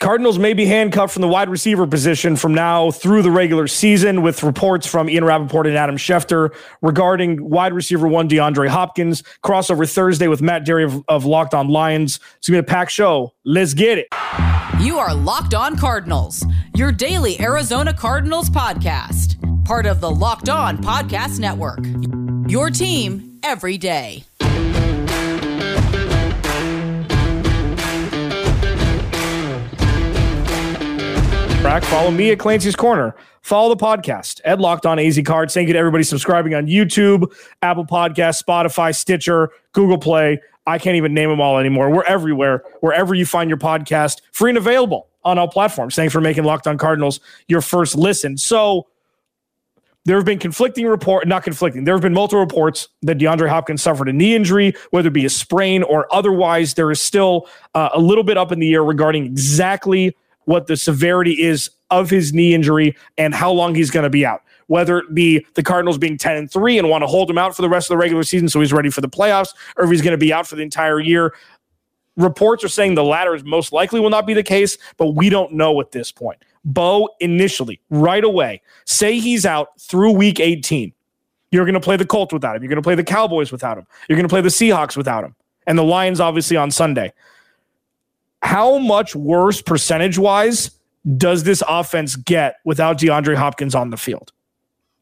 Cardinals may be handcuffed from the wide receiver position from now through the regular season, with reports from Ian Rapoport and Adam Schefter regarding wide receiver one DeAndre Hopkins. Crossover Thursday with Matt Dery of, of Locked On Lions. It's going to be a packed show. Let's get it. You are Locked On Cardinals, your daily Arizona Cardinals podcast, part of the Locked On Podcast Network. Your team every day. Follow me at Clancy's Corner. Follow the podcast at Locked On AZ Cards. Thank you to everybody subscribing on YouTube, Apple Podcast, Spotify, Stitcher, Google Play. I can't even name them all anymore. We're everywhere. Wherever you find your podcast, free and available on all platforms. Thanks for making Locked On Cardinals your first listen. So there have been conflicting report, not conflicting. There have been multiple reports that DeAndre Hopkins suffered a knee injury, whether it be a sprain or otherwise. There is still uh, a little bit up in the air regarding exactly what the severity is of his knee injury and how long he's going to be out. Whether it be the Cardinals being 10 and 3 and want to hold him out for the rest of the regular season so he's ready for the playoffs, or if he's going to be out for the entire year. Reports are saying the latter is most likely will not be the case, but we don't know at this point. Bo initially, right away, say he's out through week 18. You're going to play the Colts without him. You're going to play the Cowboys without him. You're going to play the Seahawks without him. And the Lions, obviously, on Sunday how much worse percentage wise does this offense get without DeAndre Hopkins on the field?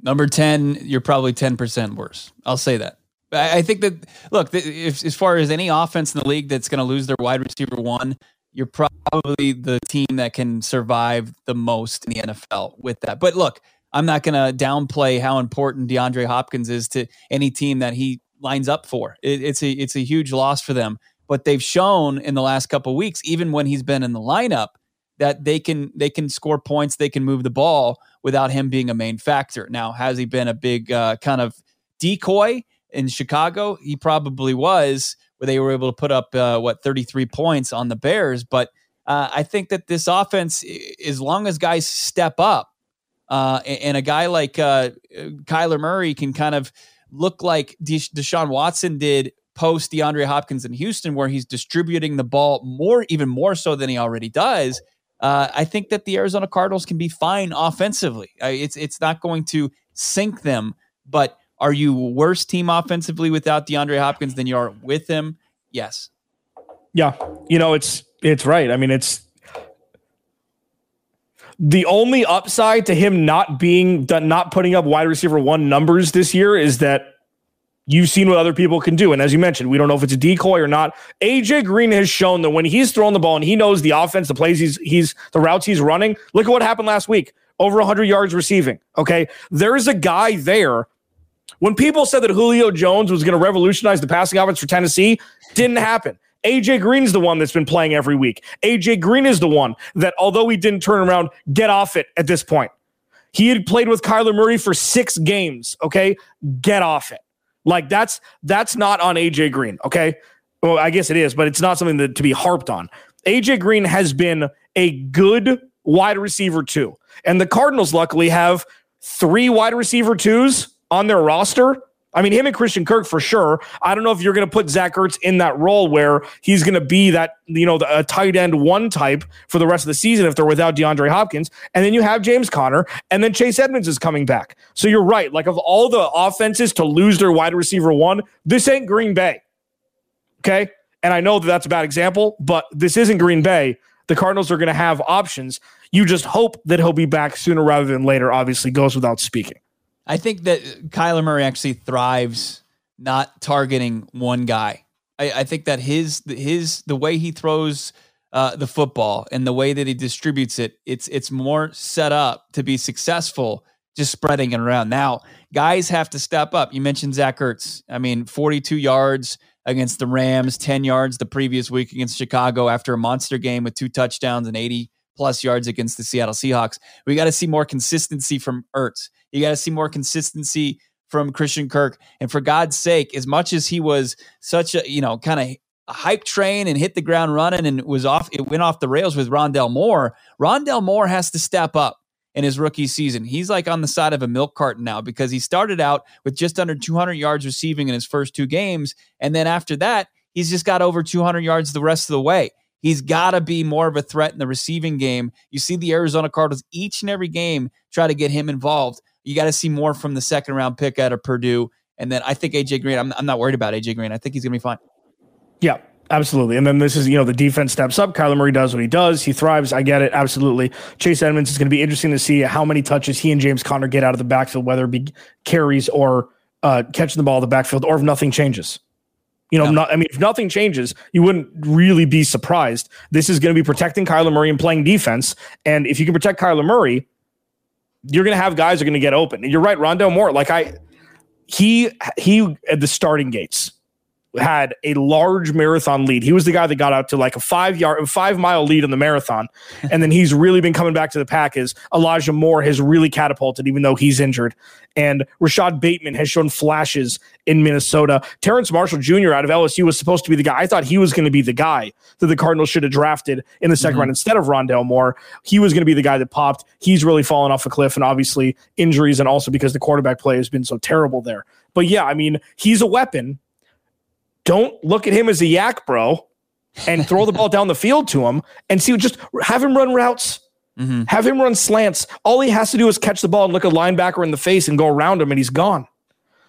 Number 10, you're probably 10% worse. I'll say that. I think that, look, if, as far as any offense in the league that's going to lose their wide receiver one, you're probably the team that can survive the most in the NFL with that. But look, I'm not going to downplay how important DeAndre Hopkins is to any team that he lines up for. It, it's a it's a huge loss for them but they've shown in the last couple weeks, even when he's been in the lineup, that they can they can score points, they can move the ball without him being a main factor. Now, has he been a big uh, kind of decoy in Chicago? He probably was, where they were able to put up uh, what 33 points on the Bears. But uh, I think that this offense, as long as guys step up, uh, and a guy like uh, Kyler Murray can kind of look like Deshaun Watson did post DeAndre Hopkins in Houston, where he's distributing the ball more, even more so than he already does. Uh, I think that the Arizona Cardinals can be fine offensively. Uh, it's it's not going to sink them, but are you worse team offensively without DeAndre Hopkins than you are with him? Yes. Yeah, you know it's it's right. I mean, it's the only upside to him not being not putting up wide receiver one numbers this year is that You've seen what other people can do. And as you mentioned, we don't know if it's a decoy or not. AJ Green has shown that when he's throwing the ball and he knows the offense, the plays he's he's the routes he's running. Look at what happened last week. Over 100 yards receiving. Okay. There is a guy there. When people said that Julio Jones was going to revolutionize the passing offense for Tennessee, didn't happen. AJ Green is the one that's been playing every week. AJ Green is the one that, although he didn't turn around, get off it at this point. He had played with Kyler Murray for six games. Okay. Get off it. Like that's that's not on AJ Green, okay? Well, I guess it is, but it's not something that, to be harped on. AJ Green has been a good wide receiver too. And the Cardinals luckily have three wide receiver twos on their roster. I mean, him and Christian Kirk for sure. I don't know if you're going to put Zach Ertz in that role where he's going to be that, you know, the, a tight end one type for the rest of the season if they're without DeAndre Hopkins. And then you have James Conner, and then Chase Edmonds is coming back. So you're right. Like, of all the offenses to lose their wide receiver one, this ain't Green Bay. Okay. And I know that that's a bad example, but this isn't Green Bay. The Cardinals are going to have options. You just hope that he'll be back sooner rather than later, obviously, goes without speaking. I think that Kyler Murray actually thrives not targeting one guy. I, I think that his his the way he throws uh, the football and the way that he distributes it, it's it's more set up to be successful just spreading it around. Now, guys have to step up. You mentioned Zach Ertz. I mean, 42 yards against the Rams, 10 yards the previous week against Chicago after a monster game with two touchdowns and 80 plus yards against the Seattle Seahawks. We got to see more consistency from Ertz. You got to see more consistency from Christian Kirk. And for God's sake, as much as he was such a, you know, kind of a hype train and hit the ground running and was off, it went off the rails with Rondale Moore. Rondale Moore has to step up in his rookie season. He's like on the side of a milk carton now because he started out with just under 200 yards receiving in his first two games. And then after that, he's just got over 200 yards the rest of the way. He's got to be more of a threat in the receiving game. You see the Arizona Cardinals each and every game try to get him involved. You got to see more from the second round pick out of Purdue. And then I think AJ Green, I'm, I'm not worried about AJ Green. I think he's going to be fine. Yeah, absolutely. And then this is, you know, the defense steps up. Kyler Murray does what he does. He thrives. I get it. Absolutely. Chase Edmonds is going to be interesting to see how many touches he and James Conner get out of the backfield, whether it be carries or uh, catching the ball in the backfield, or if nothing changes. You know, not, I mean, if nothing changes, you wouldn't really be surprised. This is going to be protecting Kyler Murray and playing defense. And if you can protect Kyler Murray, you're going to have guys are going to get open. And you're right, Rondale Moore. Like I, he he at the starting gates had a large marathon lead. He was the guy that got out to like a five yard, five mile lead in the marathon. and then he's really been coming back to the pack as Elijah Moore has really catapulted, even though he's injured. And Rashod Bateman has shown flashes in Minnesota. Terrace Marshall Jr. out of LSU was supposed to be the guy. I thought he was going to be the guy that the Cardinals should have drafted in the 2nd mm-hmm. round instead of Rondale Moore. He was going to be the guy that popped. He's really fallen off a cliff, and obviously injuries, and also because the quarterback play has been so terrible there. But yeah, I mean, he's a weapon don't look at him as a yak, bro, and throw the ball down the field to him and see. Just have him run routes. Mm-hmm. Have him run slants. All he has to do is catch the ball and look a linebacker in the face and go around him, and he's gone.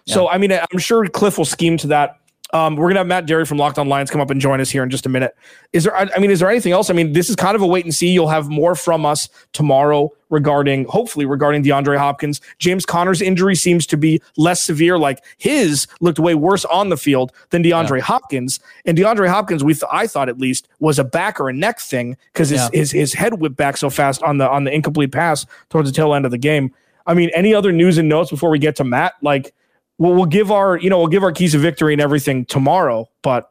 Yeah. So, I mean, I'm sure Cliff will scheme to that um, we're gonna have Matt Dery from Locked On Lions come up and join us here in just a minute. Is there? I mean, is there anything else? I mean, this is kind of a wait and see. You'll have more from us tomorrow regarding, hopefully, regarding DeAndre Hopkins. James Conner's injury seems to be less severe. Like his looked way worse on the field than DeAndre yeah. Hopkins. And DeAndre Hopkins, we th- I thought at least was a back or a neck thing because his, yeah. his his head whipped back so fast on the on the incomplete pass towards the tail end of the game. I mean, any other news and notes before we get to Matt? Like we'll, we'll give our you know we'll give our keys of victory and everything tomorrow. But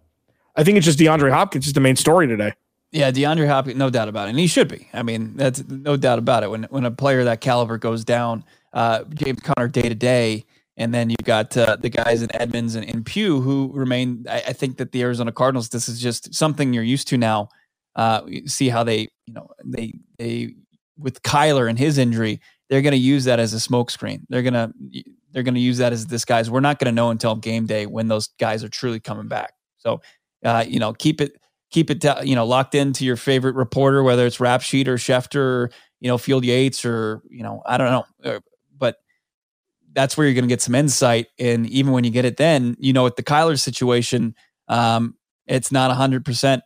I think it's just DeAndre Hopkins is the main story today. Yeah, DeAndre Hopkins, no doubt about it, and he should be. I mean, that's no doubt about it. When when a player that caliber goes down, uh, James Conner day to day, and then you've got uh, the guys in Edmonds and, and Pugh who remain. I, I, think that the Arizona Cardinals, this is just something you're used to now. Uh, see how they, you know, they they with Kyler and his injury, they're going to use that as a smokescreen. They're going to they're going to use that as this guys. We're not going to know until game day when those guys are truly coming back. So, uh, you know, keep it keep it you know locked into your favorite reporter, whether it's Rap Sheet or Schefter, or, you know, Field Yates or you know, I don't know, uh, but that's where you're going to get some insight. And even when you get it, then you know, with the Kyler situation, um, it's not a hundred percent.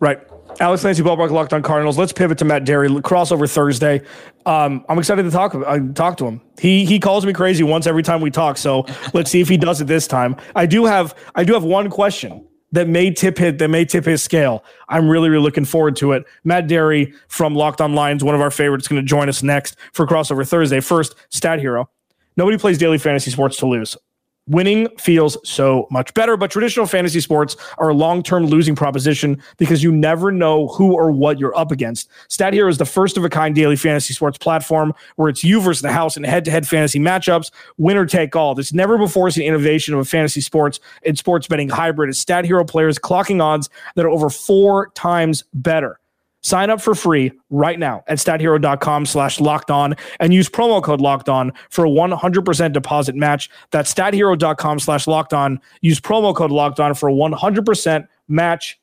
Right. Alex Clancy, Bo Brack Locked on Cardinals. Let's pivot to Matt Dery Crossover Thursday. Um, I'm excited to talk. Uh, talk to him. He he calls me crazy once every time we talk. So let's see if he does it this time. I do have I do have one question that may tip hit that may tip his scale. I'm really really looking forward to it. Matt Dery from Locked On Lions, one of our favorites, going to join us next for Crossover Thursday. First, Stat Hero. Nobody plays daily fantasy sports to lose. Winning feels so much better, but traditional fantasy sports are a long term losing proposition because you never know who or what you're up against. Stat Hero is the first of a kind daily fantasy sports platform where it's you versus the house in head to head fantasy matchups, winner take all. This never before seen innovation of a fantasy sports and sports betting hybrid is Stat Hero players clocking odds that are over four times better. Sign up for free right now at stathero.com slash locked on and use promo code locked on for a 100% deposit match. That's stathero.com slash locked on. Use promo code locked on for a 100% match.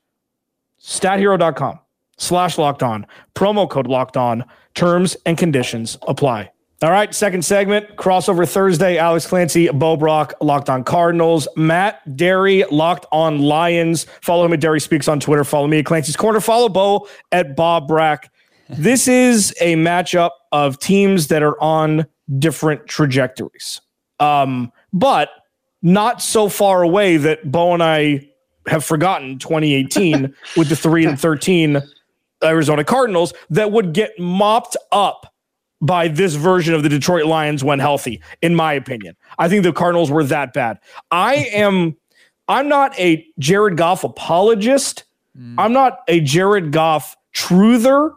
Stathero.com slash locked on. Promo code locked on. Terms and conditions apply. All right, second segment, crossover Thursday. Alex Clancy, Bo Brack, Locked on Cardinals. Matt Dery, Locked on Lions. Follow him at Dery Speaks on Twitter. Follow me at Clancy's Corner. Follow Bo at Bob Brack. This is a matchup of teams that are on different trajectories, um, but not so far away that Bo and I have forgotten 2018 with the 3 and 13 Arizona Cardinals that would get mopped up by this version of the Detroit Lions when healthy, in my opinion. I think the Cardinals were that bad. I am I'm not a Jared Goff apologist. Mm. I'm not a Jared Goff truther,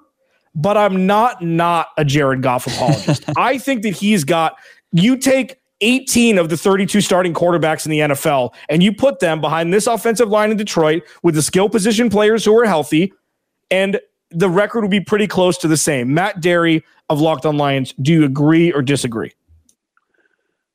but I'm not not a Jared Goff apologist. I think that he's got you take 18 of the 32 starting quarterbacks in the NFL and you put them behind this offensive line in Detroit with the skill position players who are healthy and the record would be pretty close to the same. Matt Dery of Locked On Lions, do you agree or disagree?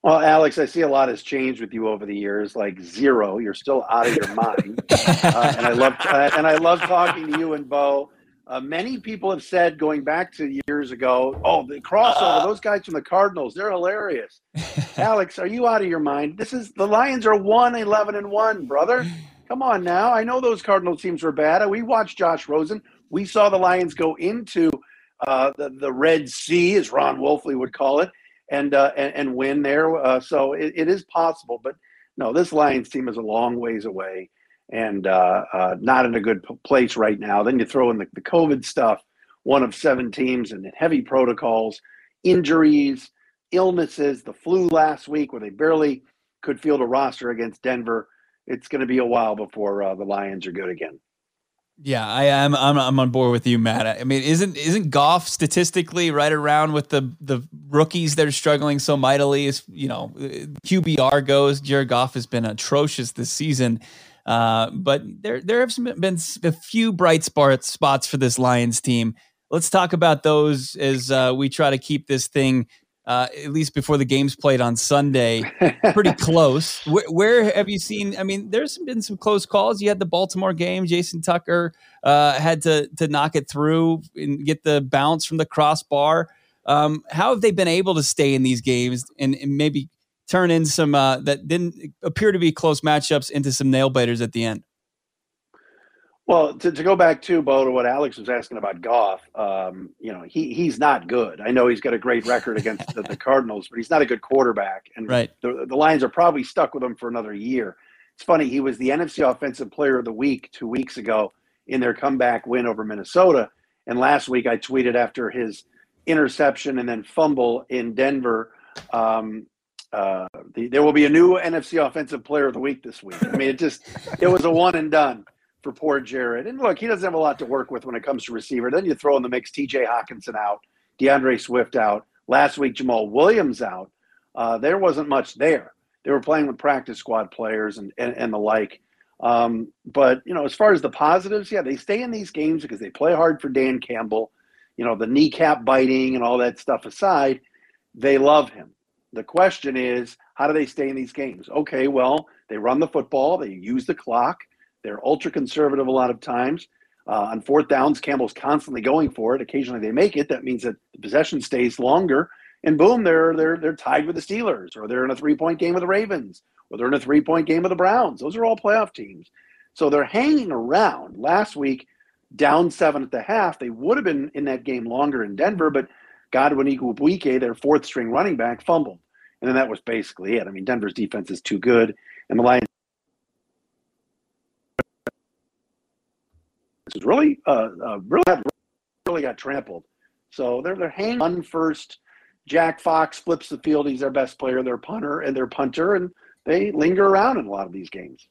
Well, Alex, I see a lot has changed with you over the years. Like zero, you're still out of your mind, uh, and I love uh, and I love talking to you and Bo. Uh, many people have said going back to years ago, oh, the crossover, those guys from the Cardinals, they're hilarious. Alex, are you out of your mind? This is the Lions are 1 11 and 1, brother. Come on now. I know those Cardinal teams were bad. We watched Josh Rosen. We saw the Lions go into uh, the, the Red Sea, as Ron Wolfley would call it, and uh, and, and, win there. Uh, so it, it is possible, but no, this Lions team is a long ways away and uh, uh, not in a good place right now. Then you throw in the, the COVID stuff, one of seven teams, and heavy protocols, injuries, illnesses, the flu last week where they barely could field a roster against Denver. It's going to be a while before uh, the Lions are good again. Yeah, I am. I'm, I'm on board with you, Matt. I mean, isn't isn't Goff statistically right around with the the rookies that are struggling so mightily? As you know, QBR goes, Jared Goff has been atrocious this season. Uh, but there there have been a few bright spots spots for this Lions team. Let's talk about those as uh, we try to keep this thing uh, at least before the games played on Sunday, pretty close. Where, where, have you seen? I mean, there's been some close calls. You had the Baltimore game. Justin Tucker uh, had to to knock it through and get the bounce from the crossbar. Um, how have they been able to stay in these games and, and maybe turn in some uh, that didn't appear to be close matchups into some nail biters at the end? Well, to, to go back to Bo to what Alex was asking about Goff, um, you know, he he's not good. I know he's got a great record against the, the, Cardinals, but he's not a good quarterback. And right. the, the Lions are probably stuck with him for another year. It's funny, he was the NFC Offensive Player of the Week two weeks ago in their comeback win over Minnesota. And last week I tweeted after his interception and then fumble in Denver. Um, uh, the, there will be a new NFC Offensive Player of the Week this week. I mean, it just it was a one and done for poor Jared. And look, he doesn't have a lot to work with when it comes to receiver. Then you throw in the mix TJ Hockenson out, D'Andre Swift out. Last week, Jamaal Williams out. Uh, there wasn't much there. They were playing with practice squad players and, and, and the like. Um, but, you know, as far as the positives, yeah, they stay in these games because they play hard for Dan Campbell. You know, the kneecap biting and all that stuff aside, they love him. The question is, how do they stay in these games? Okay, well, they run the football, they use the clock, they're ultra conservative a lot of times. Uh, on fourth downs, Campbell's constantly going for it. Occasionally they make it. That means that the possession stays longer, and boom, they're they're they're tied with the Steelers, or they're in a three point game with the Ravens, or they're in a three point game with the Browns. Those are all playoff teams. So they're hanging around. Last week, down seven at the half, they would have been in that game longer in Denver, but Godwin Igwebuike, their fourth string running back, fumbled. And then that was basically it. I mean, Denver's defense is too good, and the Lions is really uh, uh, really really got trampled. So they're they're hanging on first. Jack Fox flips the field. He's their best player, their punter, and their punter, and they linger around in a lot of these games.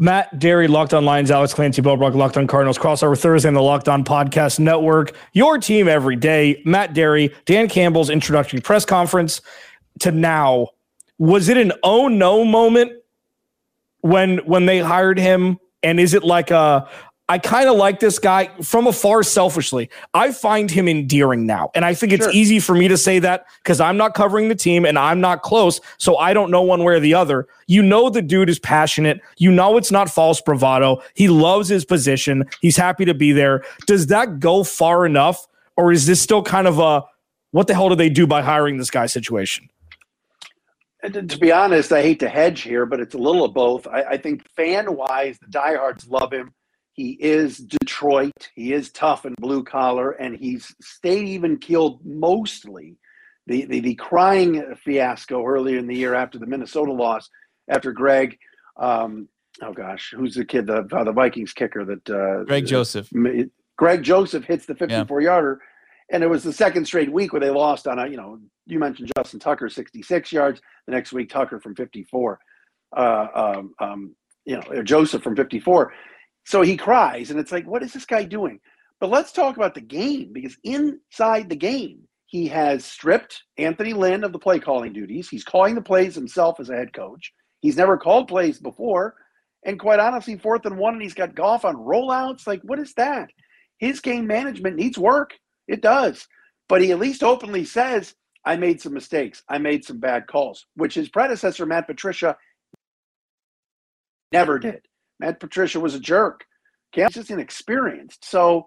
Matt Dery, Locked On Lions, Alex Clancy, Bo Brack, Locked On Cardinals, crossover Thursday on the Locked On Podcast Network. Your team every day. Matt Dery, Dan Campbell's introductory press conference to now. Was it an oh no moment when when they hired him? And is it like a I kind of like this guy from afar selfishly. I find him endearing now. And I think it's sure. easy for me to say that because I'm not covering the team and I'm not close. So I don't know one way or the other. You know, the dude is passionate. You know, it's not false bravado. He loves his position. He's happy to be there. Does that go far enough? Or is this still kind of a what the hell do they do by hiring this guy situation? And to be honest, I hate to hedge here, but it's a little of both. I, I think fan wise, the diehards love him he is Detroit. He is tough and blue collar, and he's stayed even keeled mostly. The, the, the crying fiasco earlier in the year after the Minnesota loss, after Greg, um, oh gosh, who's the kid, the uh, the Vikings kicker that uh, Greg Joseph. Greg Joseph hits the 54 yeah. yarder, and it was the second straight week where they lost on a you know you mentioned Justin Tucker 66 yards, the next week Tucker from 54, uh, um, um, you know Joseph from 54 so he cries, and it's like, what is this guy doing? But let's talk about the game because inside the game, he has stripped Anthony Lynn of the play calling duties. He's calling the plays himself as a head coach. He's never called plays before. And quite honestly, fourth and one, and he's got Goff on rollouts. Like, what is that? His game management needs work. It does. But he at least openly says, I made some mistakes. I made some bad calls, which his predecessor, Matt Patricia, never did. Matt Patricia was a jerk. Cam's just inexperienced. So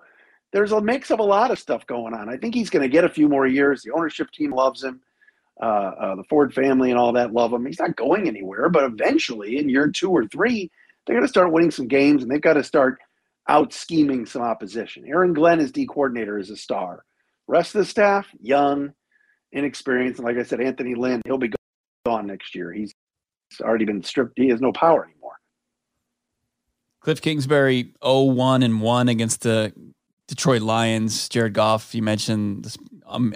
there's a mix of a lot of stuff going on. I think he's going to get a few more years. The ownership team loves him. Uh, uh, the Ford family and all that love him. He's not going anywhere, but eventually, in year two or three, they're going to start winning some games and they've got to start out scheming some opposition. Aaron Glenn, as D coordinator, is a star. Rest of the staff, young, inexperienced. And like I said, Anthony Lynn, he'll be gone next year. He's already been stripped. He has no power anymore. Cliff Kingsbury 0-1 and 1 against the Detroit Lions. Jared Goff, you mentioned this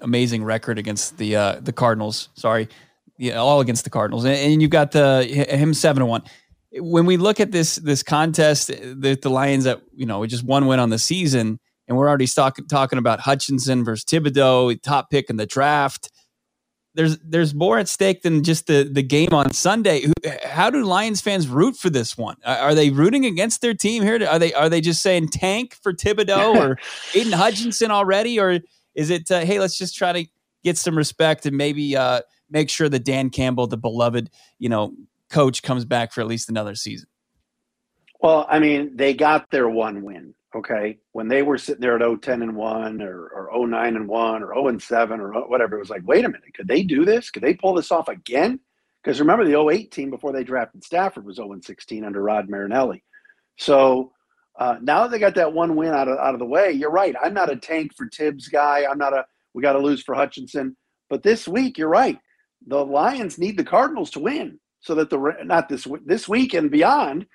amazing record against the uh, the Cardinals. Sorry, yeah, all against the Cardinals, and, and you got the him seven and one. When we look at this this contest, the, the Lions that you know just one win on the season, and we're already talk, talking about Hutchinson versus Thibodeaux, top pick in the draft there's there's more at stake than just the the game on Sunday. How do Lions fans root for this one? Are they rooting against their team here? Are they are they just saying tank for Thibodeaux or Aidan Hutchinson already, or is it uh, hey let's just try to get some respect and maybe uh, make sure that Dan Campbell, the beloved you know coach, comes back for at least another season? Well, I mean, they got their one win okay when they were sitting there at 010 and 1 or, or 09 and 1 or 0 and 7 or whatever it was like wait a minute could they do this? Could they pull this off again? Because remember the 08 team before they drafted stafford was 0 and 16 under rod marinelli. So uh, now that they got that one win out of, out of the way you're right i'm not a tank for tibbs guy i'm not a we got to lose for hutchinson. But this week you're right the lions need the cardinals to win so that the not this this week and beyond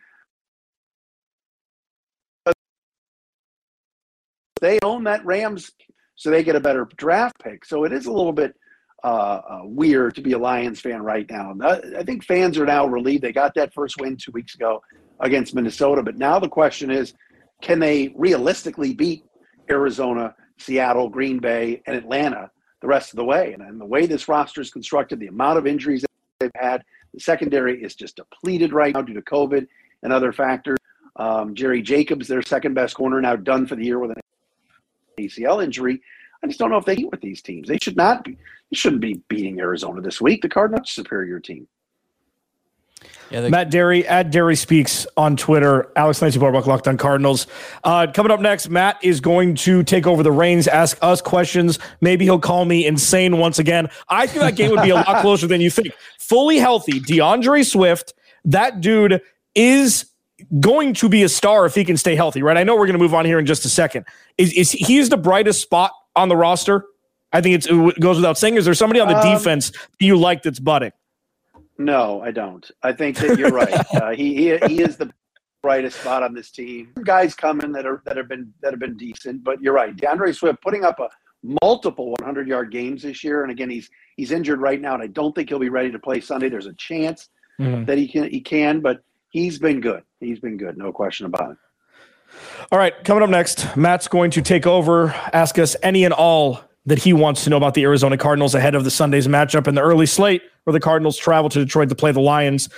they own that Rams, so they get a better draft pick. So it is a little bit uh, uh, weird to be a Lions fan right now. I think fans are now relieved. They got that first win two weeks ago against Minnesota, but now the question is, can they realistically beat Arizona, Seattle, Green Bay, and Atlanta the rest of the way? And, and the way this roster is constructed, the amount of injuries they've had, the secondary is just depleted right now due to COVID and other factors. Um, Jerry Jacobs, their second best corner, now done for the year with an ACL injury. I just don't know if they eat with these teams. They should not be. They shouldn't be beating Arizona this week. The Cardinals superior team. Yeah, they- Matt Dery at Dery Speaks on Twitter. Alex Clancy Bo Brack, Locked on Cardinals. Uh, coming up next, Matt is going to take over the reins, ask us questions. Maybe he'll call me insane once again. I think that game would be a lot closer than you think. Fully healthy, D'Andre Swift, that dude is going to be a star if he can stay healthy, right? I know we're going to move on here in just a second. Is, is he's the brightest spot on the roster? I think it goes without saying. Is there somebody on the um, defense you like that's budding? No, I don't. I think that you're right. uh, he, he he is the brightest spot on this team. Guys coming that are that have been that have been decent, but you're right. D'Andre Swift putting up a multiple 100 yard games this year, and again he's he's injured right now, and I don't think he'll be ready to play Sunday. There's a chance mm-hmm. that he can he can, but he's been good. He's been good, no question about it. All right, coming up next, Matt's going to take over, ask us any and all that he wants to know about the Arizona Cardinals ahead of the Sunday's matchup in the early slate where the Cardinals travel to Detroit to play the Lions.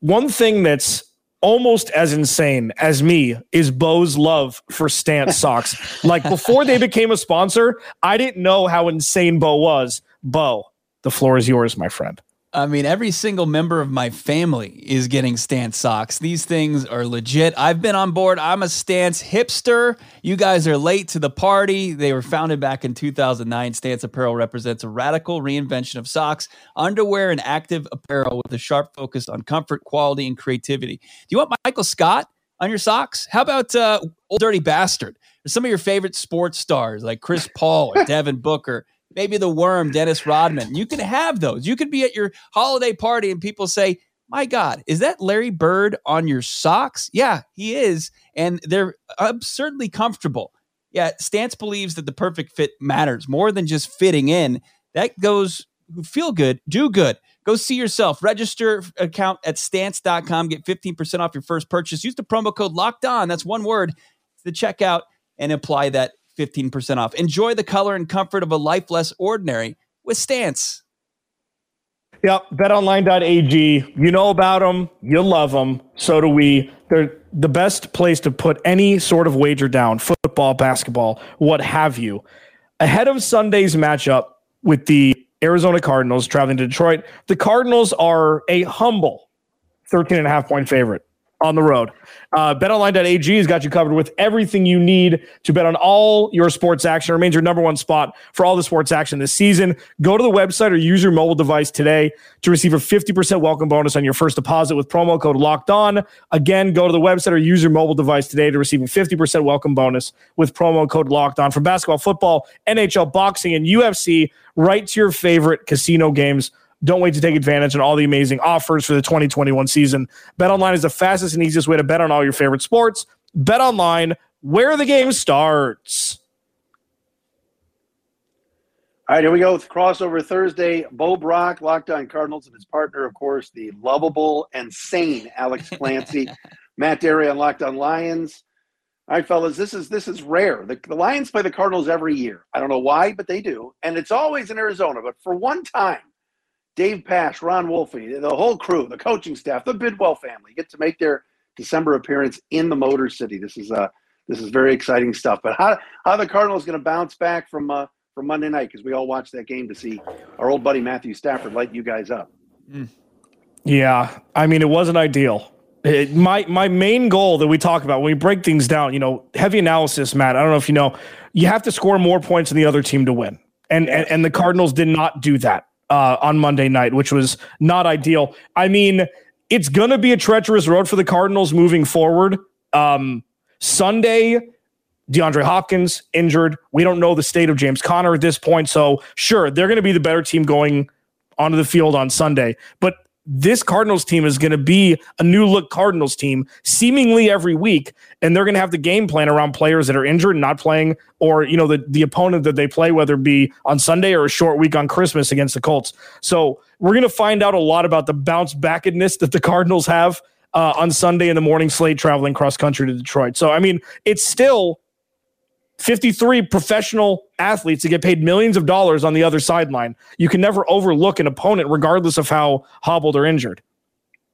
One thing that's almost as insane as me is Bo's love for Stance socks. like before they became a sponsor, I didn't know how insane Bo was. Bo, the floor is yours, my friend. I mean, every single member of my family is getting Stance socks. These things are legit. I've been on board. I'm a Stance hipster. You guys are late to the party. They were founded back in 2009. Stance Apparel represents a radical reinvention of socks, underwear, and active apparel with a sharp focus on comfort, quality, and creativity. Do you want Michael Scott on your socks? How about uh, Old Dirty Bastard? Or some of your favorite sports stars like Chris Paul or Devin Booker maybe the worm, Dennis Rodman. You can have those. You could be at your holiday party and people say, my God, is that Larry Bird on your socks? Yeah, he is. And they're absurdly comfortable. Yeah, Stance believes that the perfect fit matters more than just fitting in. That goes feel good, do good. Go see yourself. Register account at stance.com. Get 15% off your first purchase. Use the promo code locked on. That's one word to checkout and apply that 15% off. Enjoy the color and comfort of a life less ordinary with Stance. Yep, betonline.ag. You know about them, you love them, so do we. They're the best place to put any sort of wager down football, basketball, what have you. Ahead of Sunday's matchup with the Arizona Cardinals traveling to Detroit. The Cardinals are a humble 13 and a half point favorite on the road. Uh, BetOnline.ag has got you covered with everything you need to bet on all your sports action. It remains your number one spot for all the sports action this season. Go to the website or use your mobile device today to receive a 50% welcome bonus on your first deposit with promo code Locked On. Again, go to the website or use your mobile device today to receive a 50% welcome bonus with promo code Locked On. From basketball, football, NHL, boxing, and UFC, right to your favorite casino games. Don't wait to take advantage of all the amazing offers for the 2021 season. Bet online is the fastest and easiest way to bet on all your favorite sports. Bet online, where the game starts. All right, here we go with crossover Thursday. Bo Brack, Locked On Cardinals, and his partner, of course, the lovable and sane Alex Clancy. Matt Dery on Locked On Lions. All right, fellas, this is this is rare. The, the Lions play the Cardinals every year. I don't know why, but they do, and it's always in Arizona. But for one time, Dave Pasch, Ron Wolfley, the whole crew, the coaching staff, the Bidwell family get to make their December appearance in the Motor City. This is uh, this is very exciting stuff. But how how the Cardinals going to bounce back from uh, from Monday night because we all watched that game to see our old buddy Matthew Stafford light you guys up. Mm. Yeah, I mean it wasn't ideal. It, my my main goal that we talk about when we break things down, you know, heavy analysis, Matt. I don't know if you know, you have to score more points than the other team to win, and and, and the Cardinals did not do that uh, on Monday night, which was not ideal. I mean, it's going to be a treacherous road for the Cardinals moving forward. Um, Sunday, DeAndre Hopkins injured. We don't know the state of James Conner at this point. So, sure, they're going to be the better team going onto the field on Sunday. But this Cardinals team is going to be a new look Cardinals team seemingly every week. And they're going to have the game plan around players that are injured, not playing, or, you know, the, the opponent that they play, whether it be on Sunday or a short week on Christmas against the Colts. So we're going to find out a lot about the bounce backedness that the Cardinals have uh, on Sunday in the morning slate traveling cross country to Detroit. So, I mean, it's still 53 professional athletes that get paid millions of dollars on the other sideline. You can never overlook an opponent, regardless of how hobbled or injured.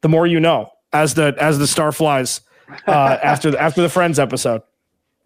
The more you know, as the as the star flies uh, after the, after the Friends episode.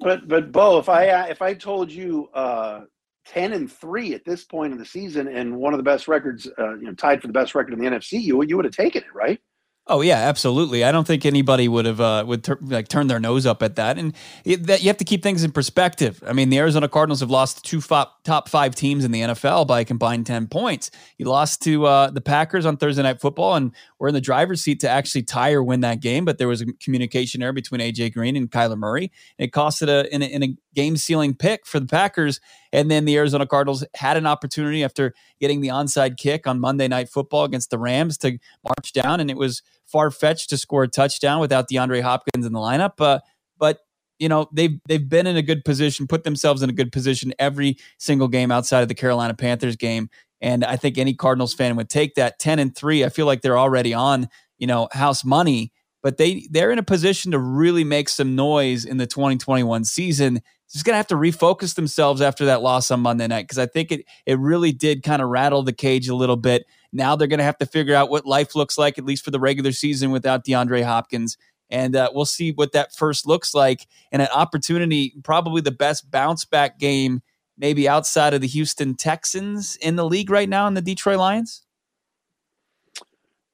But but Bo, if I uh, if I told you uh, ten and three at this point in the season and one of the best records, uh, you know, tied for the best record in the NFC, you you would have taken it, right? Oh yeah, absolutely. I don't think anybody would have uh, would ter- like turn their nose up at that. And it, that you have to keep things in perspective. I mean, the Arizona Cardinals have lost two fo- top five teams in the NFL by a combined ten points. You lost to uh, the Packers on Thursday Night Football, and we're in the driver's seat to actually tie or win that game. But there was a communication error between AJ Green and Kyler Murray, and it costed a in a, in a game sealing pick for the Packers. And then the Arizona Cardinals had an opportunity after getting the onside kick on Monday Night Football against the Rams to march down, and it was far fetched to score a touchdown without DeAndre Hopkins in the lineup. Uh, but you know they've they've been in a good position, put themselves in a good position every single game outside of the Carolina Panthers game. And I think any Cardinals fan would take that ten and three. I feel like they're already on you know house money, but they they're in a position to really make some noise in the 2021 season. Just gonna have to refocus themselves after that loss on Monday night because I think it it really did kind of rattle the cage a little bit. Now they're going to have to figure out what life looks like, at least for the regular season, without DeAndre Hopkins. And uh, we'll see what that first looks like. And an opportunity, probably the best bounce back game, maybe outside of the Houston Texans in the league right now, in the Detroit Lions.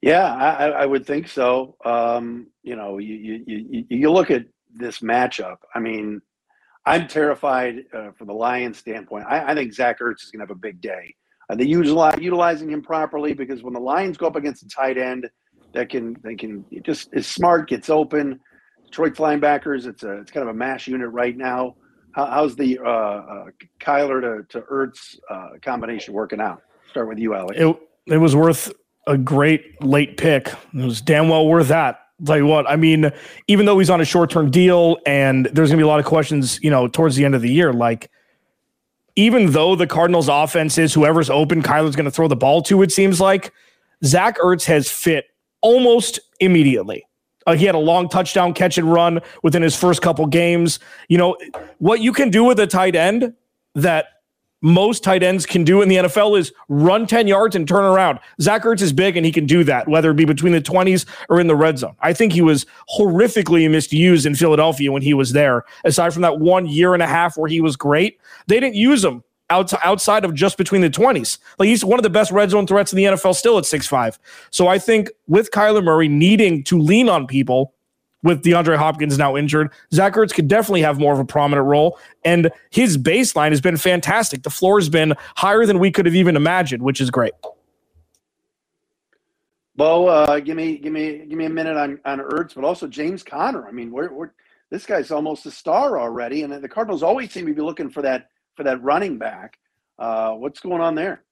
Yeah, I, I would think so. Um, you know, you, you, you, you look at this matchup. I mean, I'm terrified uh, from the Lions standpoint. I, I think Zach Ertz is going to have a big day. Are they utilize, utilizing him properly? Because when the Lions go up against a tight end, that can they can just is smart, gets open. Detroit linebackers, it's a it's kind of a mash unit right now. How, how's the uh, uh, Kyler to to Ertz uh, combination working out? Start with you, Alex. It, it was worth a great late pick. It was damn well worth that. Tell you what, I mean, even though he's on a short term deal and there's to be a lot of questions, you know, towards the end of the year, like even though the Cardinals offense is whoever's open, Kyler's going to throw the ball to, it seems like Zach Ertz has fit almost immediately. Uh, he had a long touchdown catch and run within his first couple games. You know, what you can do with a tight end that most tight ends can do in the NFL is run 10 yards and turn around. Zach Ertz is big and he can do that, whether it be between the 20s or in the red zone. I think he was horrifically misused in Philadelphia when he was there. Aside from that one year and a half where he was great, they didn't use him out, outside of just between the 20s. Like he's one of the best red zone threats in the NFL still at six five. So I think with Kyler Murray needing to lean on people with DeAndre Hopkins now injured, Zach Ertz could definitely have more of a prominent role. And his baseline has been fantastic. The floor has been higher than we could have even imagined, which is great. Bo, uh, give me give me give me a minute on on Ertz, but also James Conner. I mean, we're, we're this guy's almost a star already, and the Cardinals always seem to be looking for that for that running back. Uh, what's going on there?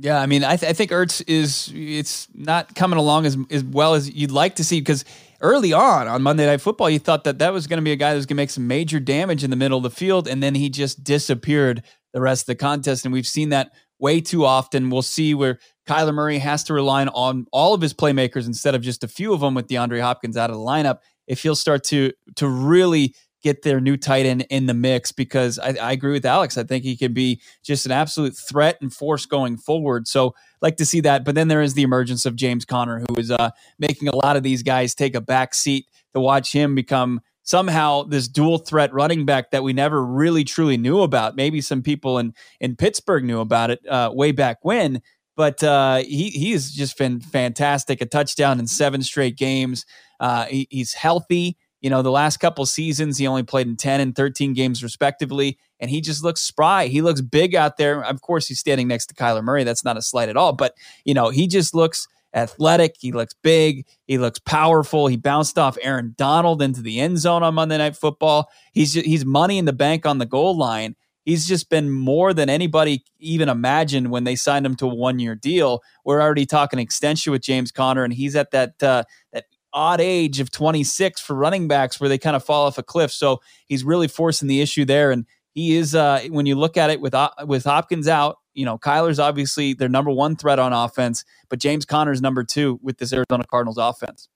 Yeah, I mean, I, th- I think Ertz is it's not coming along as as well as you'd like to see because early on on Monday Night Football, you thought that that was going to be a guy that was going to make some major damage in the middle of the field, and then he just disappeared the rest of the contest, and we've seen that way too often. We'll see where Kyler Murray has to rely on all of his playmakers instead of just a few of them with DeAndre Hopkins out of the lineup. If he'll start to to really get their new tight end in the mix, because I, I agree with Alex. I think he can be just an absolute threat and force going forward. So like to see that. But then there is the emergence of James Conner, who is uh, making a lot of these guys take a back seat to watch him become somehow this dual threat running back that we never really truly knew about. Maybe some people in in Pittsburgh knew about it uh, way back when, but uh, he he has just been fantastic. A touchdown in seven straight games. Uh, he, he's healthy. You know, the last couple seasons, he only played in 10 and 13 games, respectively, and he just looks spry. He looks big out there. Of course, he's standing next to Kyler Murray. That's not a slight at all, but, you know, he just looks athletic. He looks big. He looks powerful. He bounced off Aaron Donald into the end zone on Monday Night Football. He's, he's money in the bank on the goal line he's just been more than anybody even imagined when they signed him to a one year deal. We're already talking extension with James Conner, and he's at that uh, that odd age of 26 for running backs where they kind of fall off a cliff. So he's really forcing the issue there, and he is uh, when you look at it with uh, with Hopkins out. You know, Kyler's obviously their number one threat on offense, but James Conner's number two with this Arizona Cardinals offense.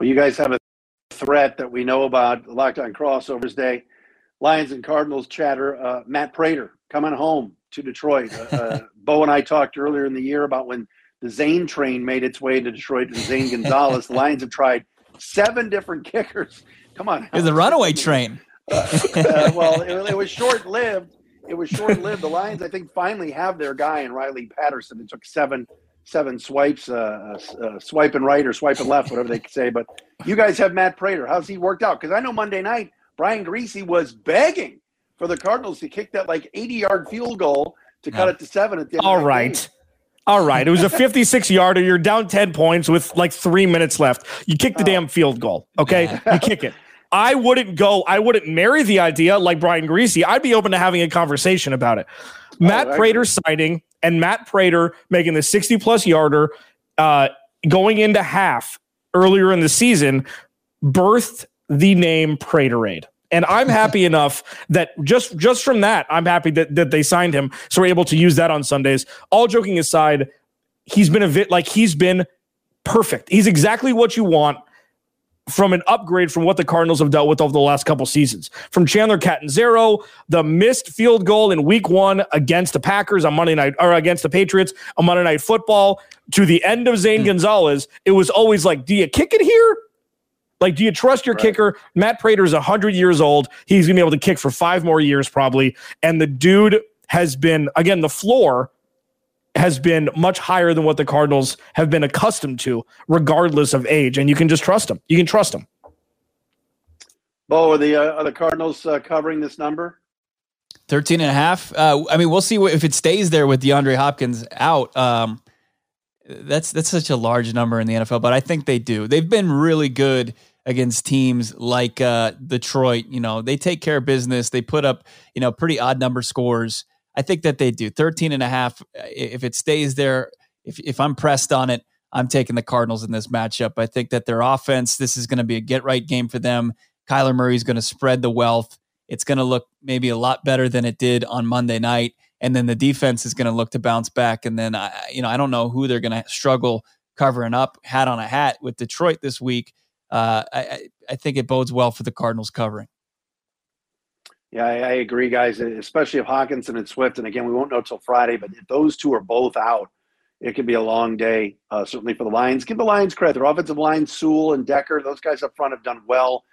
Well, you guys have a threat that we know about Locked On Crossovers Day. Lions and Cardinals chatter. Uh, Matt Prater coming home to Detroit. Uh, uh, Bo and I talked earlier in the year about when the Zane train made its way to Detroit and Zane Gonzalez. the Lions have tried seven different kickers. Come on. It's a runaway train. uh, well, it, it was short lived. It was short lived. The Lions, I think, finally have their guy in Riley Patterson. It took seven seven swipes, uh, uh, uh, swiping right or swiping left, whatever they say. But you guys have Matt Prater. How's he worked out? Because I know Monday night Brian Griese was begging for the Cardinals to kick that like 80 yard field goal to cut it to seven at the end. All right. All right. It was a 56 yarder. You're down 10 points with like three minutes left. You kick the oh. damn field goal. Okay. You kick it. I wouldn't go, I wouldn't marry the idea like Brian Griese. I'd be open to having a conversation about it. Oh, Matt Prater signing and Matt Prater making the 60 plus yarder uh, going into half earlier in the season birthed the name Praterade. And I'm happy enough that just just from that, I'm happy that, that they signed him. So we're able to use that on Sundays. All joking aside, he's been a bit like he's been perfect. He's exactly what you want from an upgrade from what the Cardinals have dealt with over the last couple seasons. From Chandler Catanzaro, the missed field goal in week one against the Packers on Monday night or against the Patriots on Monday night football to the end of Zane mm. Gonzalez, it was always like, do you kick it here? Like, do you trust your right. kicker? Matt Prater is 100 years old. He's going to be able to kick for five more years, probably. And the dude has been, again, the floor has been much higher than what the Cardinals have been accustomed to, regardless of age. And you can just trust him. You can trust him. Bo, are the, uh, are the Cardinals uh, covering this number? 13 and a half. Uh, I mean, we'll see if it stays there with DeAndre Hopkins out. Um, that's that's such a large number in the NFL, but I think they do. They've been really good against teams like uh, Detroit. You know, they take care of business. They put up, you know, pretty odd number scores. I think that they do 13 and a half. If it stays there, if, if I'm pressed on it, I'm taking the Cardinals in this matchup. I think that their offense, this is going to be a get right game for them. Kyler Murray is going to spread the wealth. It's going to look maybe a lot better than it did on Monday night. And then the defense is going to look to bounce back. And then, I, you know, I don't know who they're going to struggle covering up hat on a hat with Detroit this week uh, I, I think it bodes well for the Cardinals covering. Yeah, I, I, agree, guys. Especially if Hockenson and Swift, and again, we won't know till Friday. But if those two are both out, it could be a long day. Uh, certainly for the Lions. Give the Lions credit. Their offensive line, Sewell and Decker, those guys up front have done well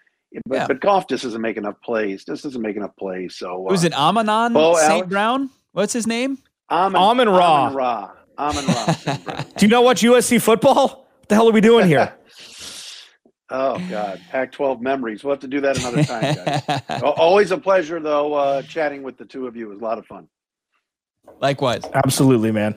But, Yeah. but Goff just isn't making enough plays. Just isn't making enough plays. So uh, Who's it? Amanon Bo St. Alex? Brown? What's his name? Amon, Amon Ra. Amon Ra. Amon Ra. Do you know what USC football? What the hell are we doing here? oh God, Pac-12 memories. We'll have to do that another time, guys. Always a pleasure, though. Uh, chatting with the two of you It was a lot of fun. Likewise. Absolutely, man.